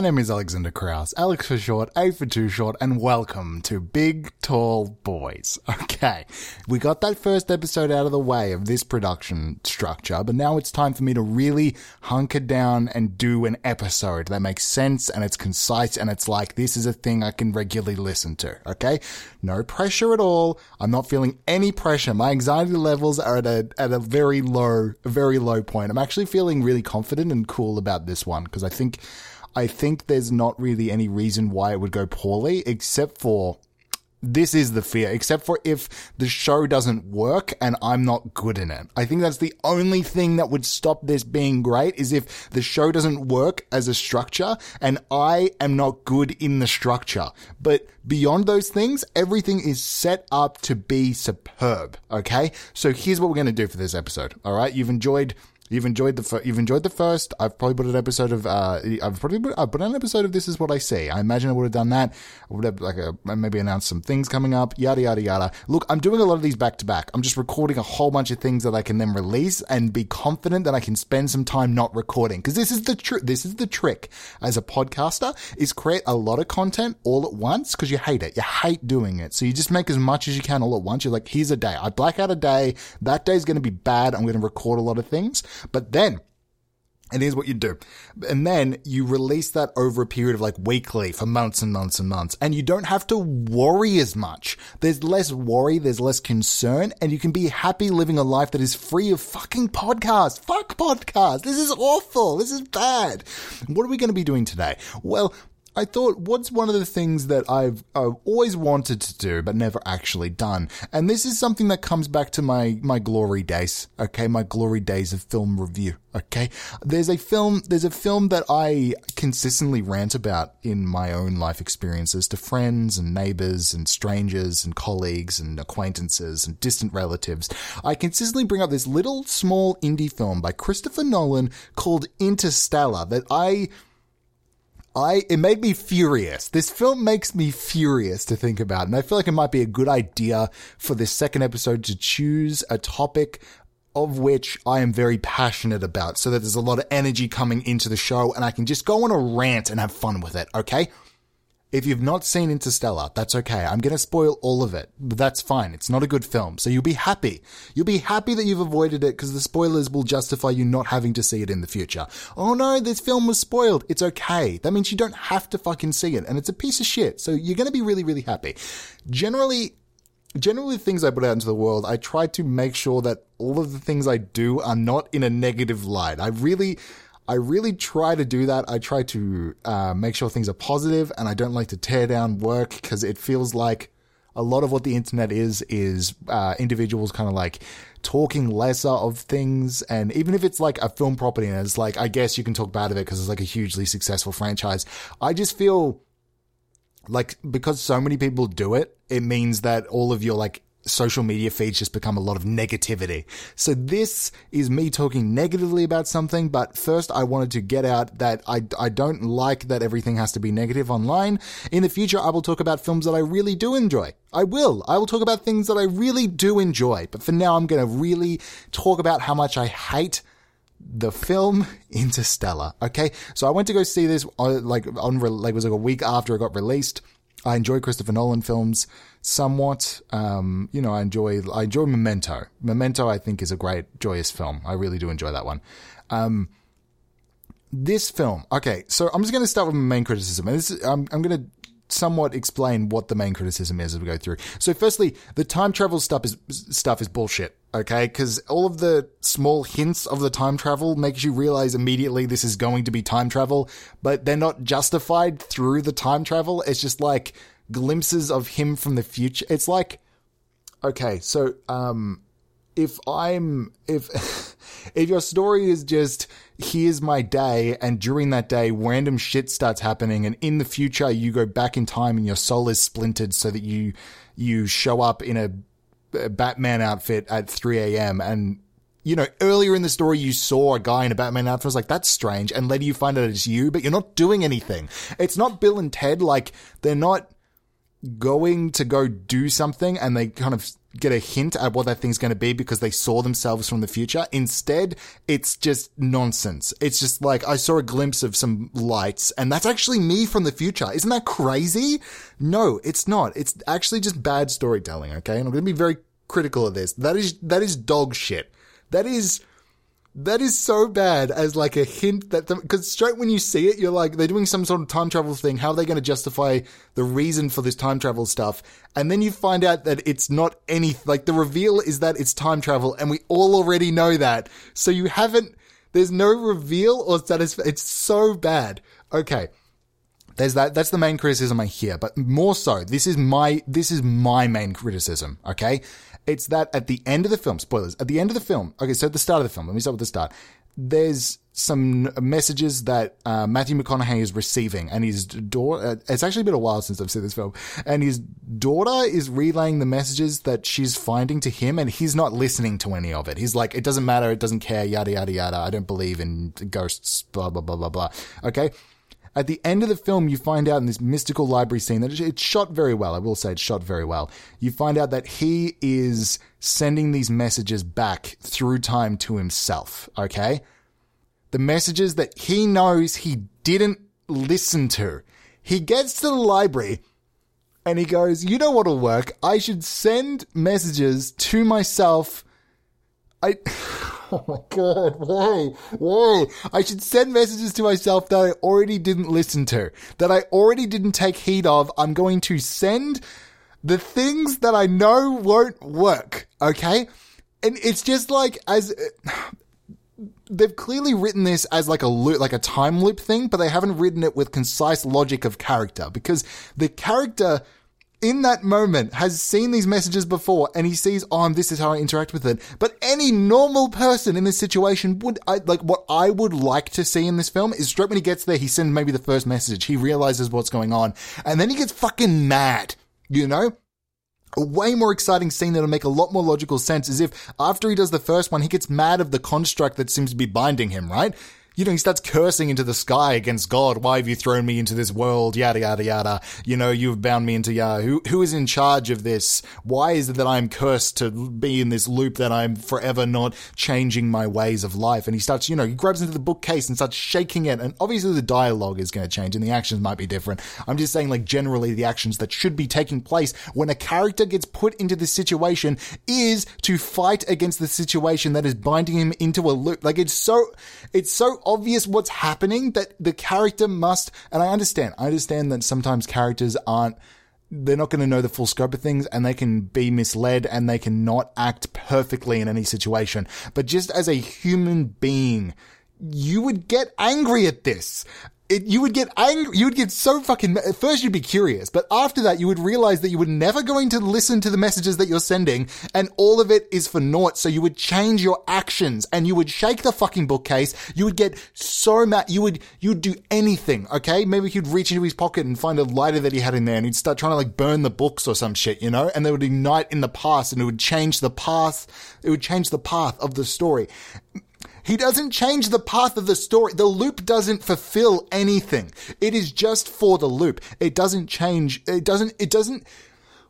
My name is Alexander Kraus, Alex for short, A for too short, and welcome to Big Tall Boys. Okay, we got that first episode out of the way of this production structure, but now it's time for me to really hunker down and do an episode that makes sense and it's concise and it's like, this is a thing I can regularly listen to. Okay? No pressure at all. I'm not feeling any pressure. My anxiety levels are at a, at a very low, very low point. I'm actually feeling really confident and cool about this one because I think I think there's not really any reason why it would go poorly, except for this is the fear, except for if the show doesn't work and I'm not good in it. I think that's the only thing that would stop this being great is if the show doesn't work as a structure and I am not good in the structure. But beyond those things, everything is set up to be superb. Okay. So here's what we're going to do for this episode. All right. You've enjoyed You've enjoyed the fir- you've enjoyed the first. I've probably put an episode of uh I've probably put, I've put an episode of This Is What I See. I imagine I would have done that. I would have like a, maybe announced some things coming up. Yada yada yada. Look, I'm doing a lot of these back to back. I'm just recording a whole bunch of things that I can then release and be confident that I can spend some time not recording. Because this is the trick. This is the trick as a podcaster is create a lot of content all at once because you hate it. You hate doing it. So you just make as much as you can all at once. You're like, here's a day. I black out a day. That day's going to be bad. I'm going to record a lot of things. But then and here's what you do. And then you release that over a period of like weekly for months and months and months. And you don't have to worry as much. There's less worry, there's less concern, and you can be happy living a life that is free of fucking podcasts. Fuck podcasts. This is awful. This is bad. What are we going to be doing today? Well, I thought, what's one of the things that I've, I've always wanted to do but never actually done? And this is something that comes back to my, my glory days, okay? My glory days of film review, okay? There's a film, there's a film that I consistently rant about in my own life experiences to friends and neighbors and strangers and colleagues and acquaintances and distant relatives. I consistently bring up this little small indie film by Christopher Nolan called Interstellar that I, I it made me furious. This film makes me furious to think about, and I feel like it might be a good idea for this second episode to choose a topic of which I am very passionate about, so that there's a lot of energy coming into the show, and I can just go on a rant and have fun with it. Okay. If you've not seen Interstellar, that's okay. I'm going to spoil all of it, but that's fine. It's not a good film. So you'll be happy. You'll be happy that you've avoided it because the spoilers will justify you not having to see it in the future. Oh no, this film was spoiled. It's okay. That means you don't have to fucking see it. And it's a piece of shit. So you're going to be really, really happy. Generally, generally things I put out into the world, I try to make sure that all of the things I do are not in a negative light. I really, I really try to do that. I try to uh, make sure things are positive, and I don't like to tear down work because it feels like a lot of what the internet is is uh, individuals kind of like talking lesser of things and even if it's like a film property and it's like i guess you can talk bad of it because it's like a hugely successful franchise i just feel like because so many people do it it means that all of your like social media feeds just become a lot of negativity. So this is me talking negatively about something, but first I wanted to get out that I, I don't like that everything has to be negative online. In the future, I will talk about films that I really do enjoy. I will. I will talk about things that I really do enjoy. But for now, I'm going to really talk about how much I hate the film Interstellar. Okay. So I went to go see this uh, like on, like it was like a week after it got released. I enjoy Christopher Nolan films somewhat. Um, you know, I enjoy I enjoy Memento. Memento, I think, is a great, joyous film. I really do enjoy that one. Um, this film, okay, so I'm just going to start with my main criticism, and this, I'm, I'm going to somewhat explain what the main criticism is as we go through. So, firstly, the time travel stuff is stuff is bullshit. Okay, because all of the small hints of the time travel makes you realize immediately this is going to be time travel, but they're not justified through the time travel. It's just like glimpses of him from the future. It's like, okay, so um, if I'm if if your story is just here's my day and during that day random shit starts happening and in the future you go back in time and your soul is splintered so that you you show up in a Batman outfit at 3 a.m. and you know, earlier in the story, you saw a guy in a Batman outfit. I was like, that's strange. And later you find out it's you, but you're not doing anything. It's not Bill and Ted. Like, they're not, going to go do something and they kind of get a hint at what that thing's going to be because they saw themselves from the future. Instead, it's just nonsense. It's just like, I saw a glimpse of some lights and that's actually me from the future. Isn't that crazy? No, it's not. It's actually just bad storytelling. Okay. And I'm going to be very critical of this. That is, that is dog shit. That is, that is so bad as like a hint that because straight when you see it, you're like they're doing some sort of time travel thing. How are they going to justify the reason for this time travel stuff? And then you find out that it's not any like the reveal is that it's time travel, and we all already know that. So you haven't. There's no reveal or satisfaction. It's so bad. Okay. There's that. That's the main criticism I hear, but more so, this is my this is my main criticism. Okay, it's that at the end of the film, spoilers, at the end of the film, okay, so at the start of the film, let me start with the start. There's some messages that uh, Matthew McConaughey is receiving, and his daughter. Uh, it's actually been a while since I've seen this film, and his daughter is relaying the messages that she's finding to him, and he's not listening to any of it. He's like, "It doesn't matter. It doesn't care. Yada yada yada. I don't believe in ghosts. Blah blah blah blah blah." Okay, at the end of the film, you find out in this mystical library scene that it's shot very well. I will say it's shot very well. You find out that he is sending these messages back through time to himself. Okay. The messages that he knows he didn't listen to. He gets to the library and he goes, you know what'll work? I should send messages to myself. I, Oh my god, why? Why? I should send messages to myself that I already didn't listen to, that I already didn't take heed of. I'm going to send the things that I know won't work, okay? And it's just like, as, they've clearly written this as like a loop, like a time loop thing, but they haven't written it with concise logic of character because the character in that moment has seen these messages before and he sees, oh, this is how I interact with it. But any normal person in this situation would, I, like, what I would like to see in this film is straight when he gets there, he sends maybe the first message, he realizes what's going on, and then he gets fucking mad, you know? A way more exciting scene that'll make a lot more logical sense is if after he does the first one, he gets mad of the construct that seems to be binding him, right? You know, he starts cursing into the sky against God. Why have you thrown me into this world? Yada, yada, yada. You know, you've bound me into, yeah, who, who is in charge of this? Why is it that I'm cursed to be in this loop that I'm forever not changing my ways of life? And he starts, you know, he grabs into the bookcase and starts shaking it. And obviously the dialogue is going to change and the actions might be different. I'm just saying, like, generally the actions that should be taking place when a character gets put into this situation is to fight against the situation that is binding him into a loop. Like, it's so, it's so obvious what's happening that the character must, and I understand, I understand that sometimes characters aren't, they're not going to know the full scope of things and they can be misled and they can not act perfectly in any situation. But just as a human being, you would get angry at this it, you would get angry. You would get so fucking. At first, you'd be curious, but after that, you would realize that you were never going to listen to the messages that you're sending, and all of it is for naught. So you would change your actions, and you would shake the fucking bookcase. You would get so mad. You would you'd do anything. Okay, maybe he'd reach into his pocket and find a lighter that he had in there, and he'd start trying to like burn the books or some shit, you know. And they would ignite in the past, and it would change the path. It would change the path of the story. He doesn't change the path of the story. The loop doesn't fulfill anything. It is just for the loop. It doesn't change. It doesn't, it doesn't,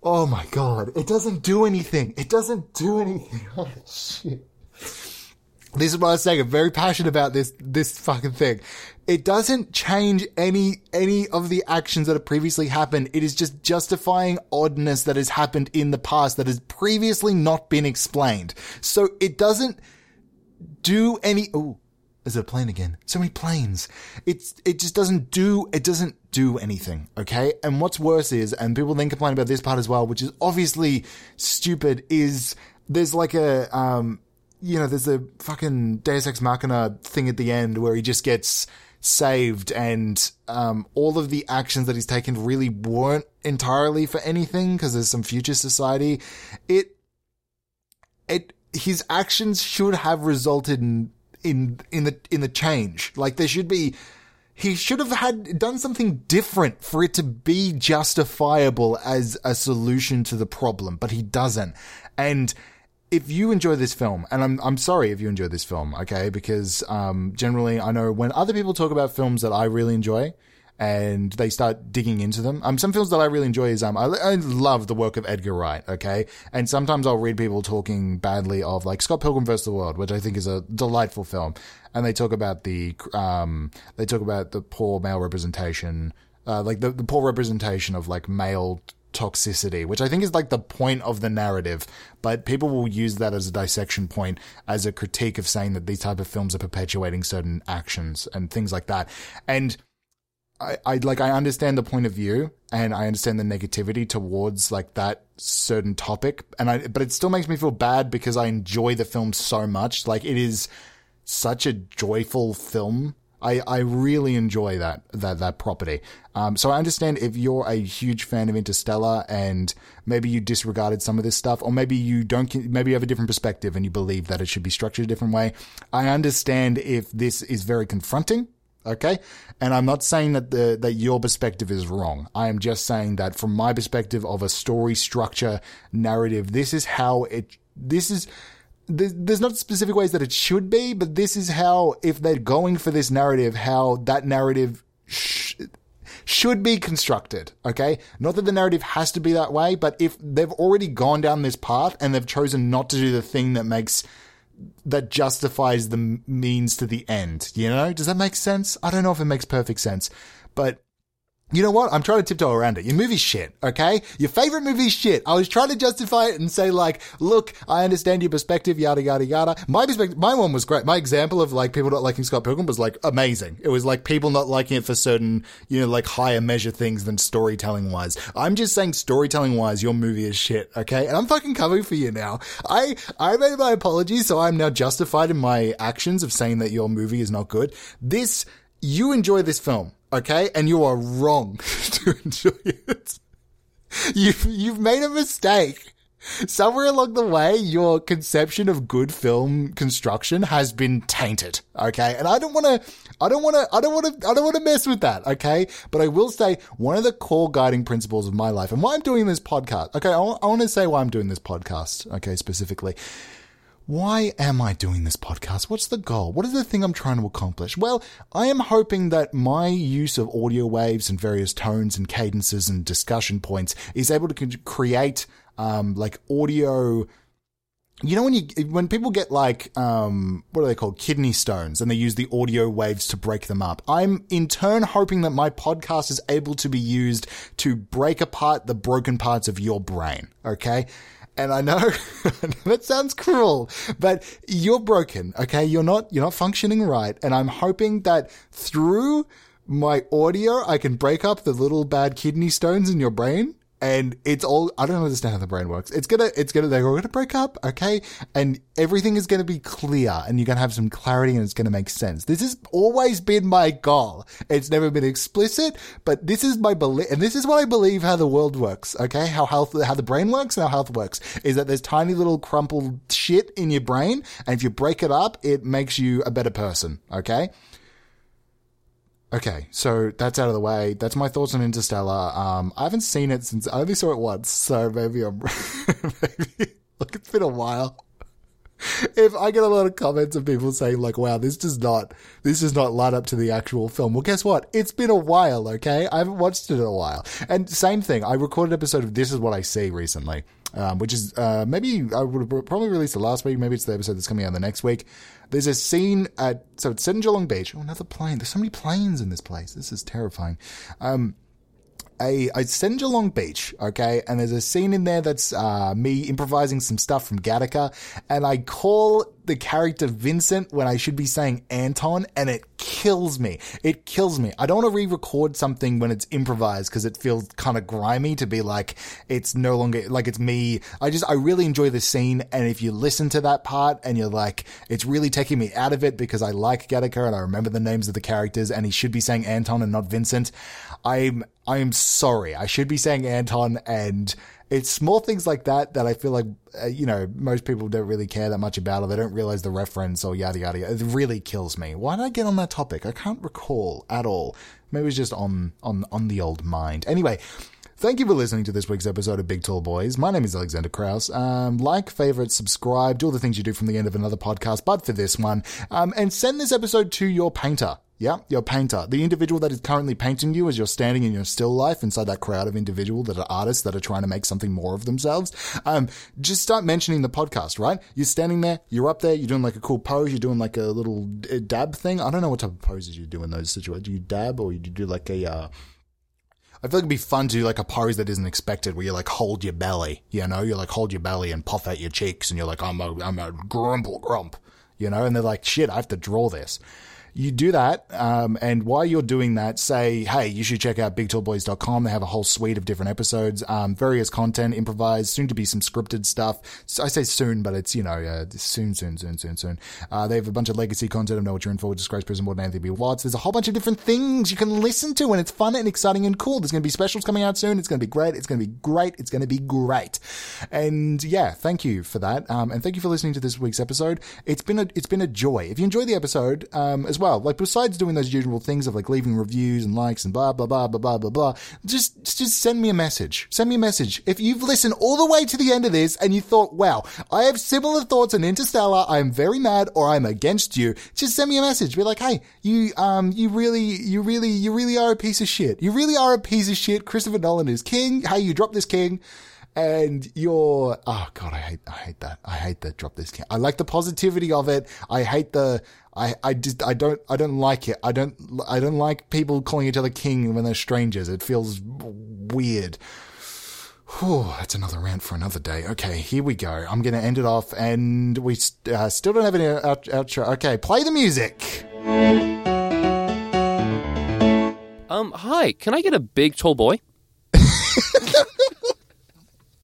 oh my god. It doesn't do anything. It doesn't do anything. Oh shit. This is what I was saying. I'm very passionate about this, this fucking thing. It doesn't change any, any of the actions that have previously happened. It is just justifying oddness that has happened in the past that has previously not been explained. So it doesn't, do any. Oh, is it a plane again? So many planes. It's it just doesn't do it doesn't do anything. Okay, and what's worse is, and people then complain about this part as well, which is obviously stupid. Is there's like a um, you know, there's a fucking Deus Ex Machina thing at the end where he just gets saved and um, all of the actions that he's taken really weren't entirely for anything because there's some future society. It it his actions should have resulted in in in the in the change. Like there should be he should have had done something different for it to be justifiable as a solution to the problem, but he doesn't. And if you enjoy this film, and I'm I'm sorry if you enjoy this film, okay, because um, generally I know when other people talk about films that I really enjoy, and they start digging into them. Um, some films that I really enjoy is um, I, I love the work of Edgar Wright. Okay, and sometimes I'll read people talking badly of like Scott Pilgrim vs. the World, which I think is a delightful film, and they talk about the um, they talk about the poor male representation, uh, like the, the poor representation of like male toxicity, which I think is like the point of the narrative, but people will use that as a dissection point, as a critique of saying that these type of films are perpetuating certain actions and things like that. And I, I like I understand the point of view and I understand the negativity towards like that certain topic and I but it still makes me feel bad because I enjoy the film so much. Like it is such a joyful film. I, I really enjoy that that that property. Um, so I understand if you're a huge fan of Interstellar and maybe you disregarded some of this stuff, or maybe you don't, maybe you have a different perspective and you believe that it should be structured a different way. I understand if this is very confronting Okay. And I'm not saying that the, that your perspective is wrong. I am just saying that from my perspective of a story structure narrative, this is how it, this is, there's not specific ways that it should be, but this is how, if they're going for this narrative, how that narrative sh- should be constructed. Okay. Not that the narrative has to be that way, but if they've already gone down this path and they've chosen not to do the thing that makes that justifies the means to the end. You know, does that make sense? I don't know if it makes perfect sense, but you know what? I'm trying to tiptoe around it. Your movie's shit, okay? Your favorite movie's shit. I was trying to justify it and say like, look, I understand your perspective, yada yada yada. My perspective, my one was great. My example of like people not liking Scott Pilgrim was like amazing. It was like people not liking it for certain, you know, like higher measure things than storytelling wise. I'm just saying storytelling wise, your movie is shit, okay? And I'm fucking coming for you now. I I made my apologies, so I'm now justified in my actions of saying that your movie is not good. This you enjoy this film okay? And you are wrong to enjoy it. You've, you've made a mistake. Somewhere along the way, your conception of good film construction has been tainted, okay? And I don't want to, I don't want to, I don't want to, I don't want to mess with that, okay? But I will say one of the core guiding principles of my life and why I'm doing this podcast, okay? I want to say why I'm doing this podcast, okay, specifically why am I doing this podcast? What's the goal? What is the thing I'm trying to accomplish? Well, I am hoping that my use of audio waves and various tones and cadences and discussion points is able to create um, like audio. You know when you when people get like um, what are they called kidney stones and they use the audio waves to break them up. I'm in turn hoping that my podcast is able to be used to break apart the broken parts of your brain. Okay, and I know that sounds cruel, but you're broken. Okay. You're not, you're not functioning right. And I'm hoping that through my audio, I can break up the little bad kidney stones in your brain and it's all I don't understand how the brain works. It's gonna it's gonna they're all gonna break up, okay? And everything is gonna be clear and you're gonna have some clarity and it's gonna make sense. This has always been my goal. It's never been explicit, but this is my belief and this is what I believe how the world works, okay? How health how the brain works and how health works is that there's tiny little crumpled shit in your brain, and if you break it up, it makes you a better person, okay? Okay, so that's out of the way. That's my thoughts on Interstellar. Um, I haven't seen it since I only saw it once, so maybe I'm maybe look. It's been a while. If I get a lot of comments of people saying like, "Wow, this does not, this does not line up to the actual film," well, guess what? It's been a while. Okay, I haven't watched it in a while. And same thing. I recorded an episode of This Is What I See recently um, which is uh, maybe I would have probably released it last week. Maybe it's the episode that's coming out the next week. There's a scene at so it's set in Geelong Beach. Oh, another plane. There's so many planes in this place. This is terrifying. Um, a I send Geelong Beach, okay, and there's a scene in there that's uh, me improvising some stuff from Gattaca, and I call the character Vincent when I should be saying Anton, and it kills me. It kills me. I don't want to re-record something when it's improvised because it feels kind of grimy to be like it's no longer like it's me. I just I really enjoy the scene, and if you listen to that part and you're like, it's really taking me out of it because I like Gattaca and I remember the names of the characters, and he should be saying Anton and not Vincent. I'm I'm sorry. I should be saying Anton, and it's small things like that that I feel like uh, you know most people don't really care that much about, or they don't realize the reference, or yada yada. yada. It really kills me. Why did I get on that topic? I can't recall at all. Maybe it's just on on on the old mind. Anyway. Thank you for listening to this week's episode of Big Tall Boys. My name is Alexander Kraus. Um, like, favorite, subscribe, do all the things you do from the end of another podcast, but for this one, um, and send this episode to your painter Yeah, you're painter. The individual that is currently painting you as you're standing in your still life inside that crowd of individual that are artists that are trying to make something more of themselves. Um, just start mentioning the podcast, right? You're standing there, you're up there, you're doing like a cool pose, you're doing like a little uh, dab thing. I don't know what type of poses you do in those situations. Do you dab or you do like a, uh, I feel like it'd be fun to do like a pose that isn't expected where you like hold your belly, you know, you like hold your belly and puff out your cheeks and you're like, I'm a, I'm a grumple grump, you know, and they're like, shit, I have to draw this you do that. Um, and while you're doing that, say, hey, you should check out bigtallboys.com. They have a whole suite of different episodes, um, various content, improvised, soon to be some scripted stuff. So I say soon, but it's, you know, uh, soon, soon, soon, soon, soon. Uh, they have a bunch of legacy content. I know what you're in for, Disgrace Prison Board Anthony B. Watts. There's a whole bunch of different things you can listen to, and it's fun and exciting and cool. There's going to be specials coming out soon. It's going to be great. It's going to be great. It's going to be great. And yeah, thank you for that. Um, and thank you for listening to this week's episode. It's been a, it's been a joy. If you enjoyed the episode, um, as well, like besides doing those usual things of like leaving reviews and likes and blah blah blah blah blah blah blah, just just send me a message. Send me a message. If you've listened all the way to the end of this and you thought, wow, I have similar thoughts on Interstellar, I'm very mad or I'm against you, just send me a message. Be like, hey, you um you really you really you really are a piece of shit. You really are a piece of shit. Christopher Nolan is king. Hey, you drop this king and you're oh god i hate i hate that i hate that drop this king i like the positivity of it i hate the I, I just, I don't, I don't like it. I don't, I don't like people calling each other king when they're strangers. It feels weird. Whew, that's another rant for another day. Okay, here we go. I'm going to end it off, and we uh, still don't have any out- outro. Okay, play the music. Um, hi. Can I get a big tall boy?